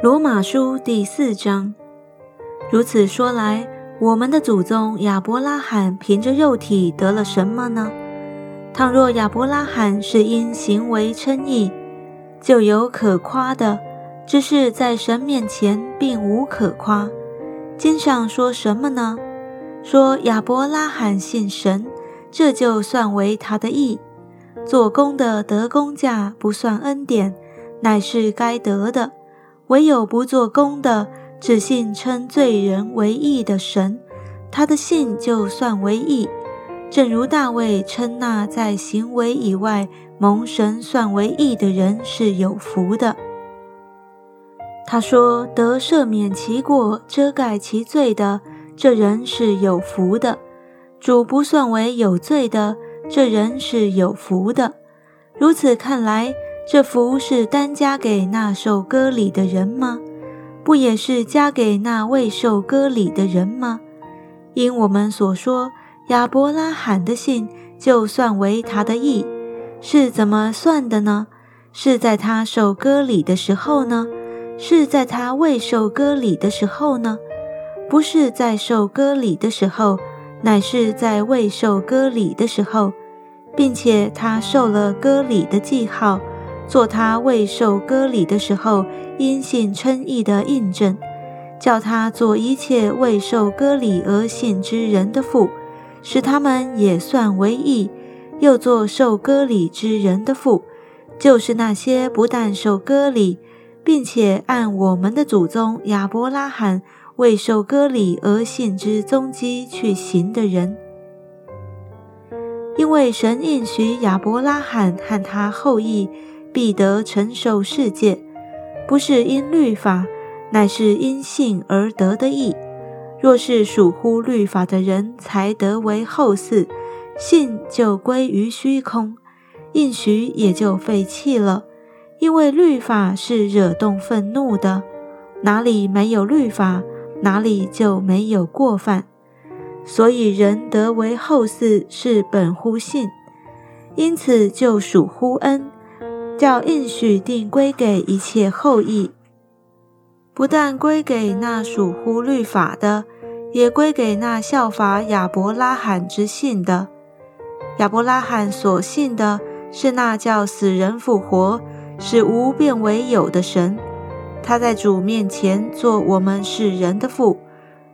罗马书第四章。如此说来，我们的祖宗亚伯拉罕凭着肉体得了什么呢？倘若亚伯拉罕是因行为称义，就有可夸的；只是在神面前并无可夸。经上说什么呢？说亚伯拉罕信神，这就算为他的义。做工的得工价不算恩典，乃是该得的；唯有不做工的，只信称罪人为义的神，他的信就算为义。正如大卫称那在行为以外蒙神算为义的人是有福的。他说：“得赦免其过、遮盖其罪的，这人是有福的；主不算为有罪的。”这人是有福的。如此看来，这福是单加给那受割礼的人吗？不也是加给那未受割礼的人吗？因我们所说，亚伯拉罕的信就算为他的义，是怎么算的呢？是在他受割礼的时候呢？是在他未受割礼的时候呢？不是在受割礼的时候。乃是在未受割礼的时候，并且他受了割礼的记号，做他未受割礼的时候因信称义的印证，叫他做一切未受割礼而信之人的父，使他们也算为义；又做受割礼之人的父，就是那些不但受割礼，并且按我们的祖宗亚伯拉罕。未受割礼而信之踪迹去行的人，因为神应许亚伯拉罕和他后裔必得承受世界，不是因律法，乃是因信而得的义。若是属乎律法的人才得为后嗣，信就归于虚空，应许也就废弃了。因为律法是惹动愤怒的，哪里没有律法？哪里就没有过犯，所以人得为后嗣是本乎信，因此就属乎恩，叫应许定归给一切后裔，不但归给那属乎律法的，也归给那效法亚伯拉罕之信的。亚伯拉罕所信的是那叫死人复活，使无变为有的神。他在主面前做我们是人的父，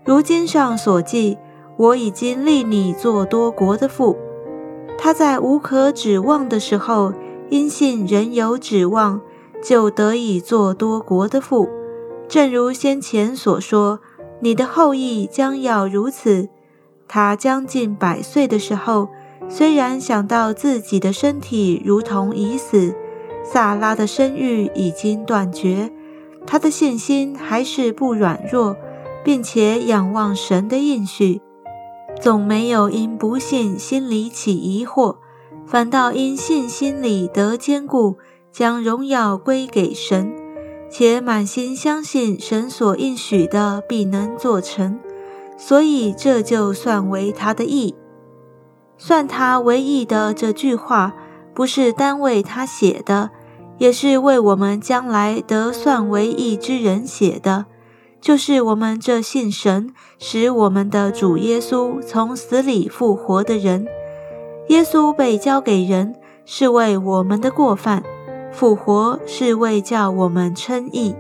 如经上所记：“我已经立你做多国的父。”他在无可指望的时候，因信仍有指望，就得以做多国的父。正如先前所说：“你的后裔将要如此。”他将近百岁的时候，虽然想到自己的身体如同已死，萨拉的生育已经断绝。他的信心还是不软弱，并且仰望神的应许，总没有因不信心里起疑惑，反倒因信心里得坚固，将荣耀归给神，且满心相信神所应许的必能做成，所以这就算为他的义。算他为义的这句话，不是单为他写的。也是为我们将来得算为义之人写的，就是我们这信神使我们的主耶稣从死里复活的人。耶稣被交给人，是为我们的过犯；复活是为叫我们称义。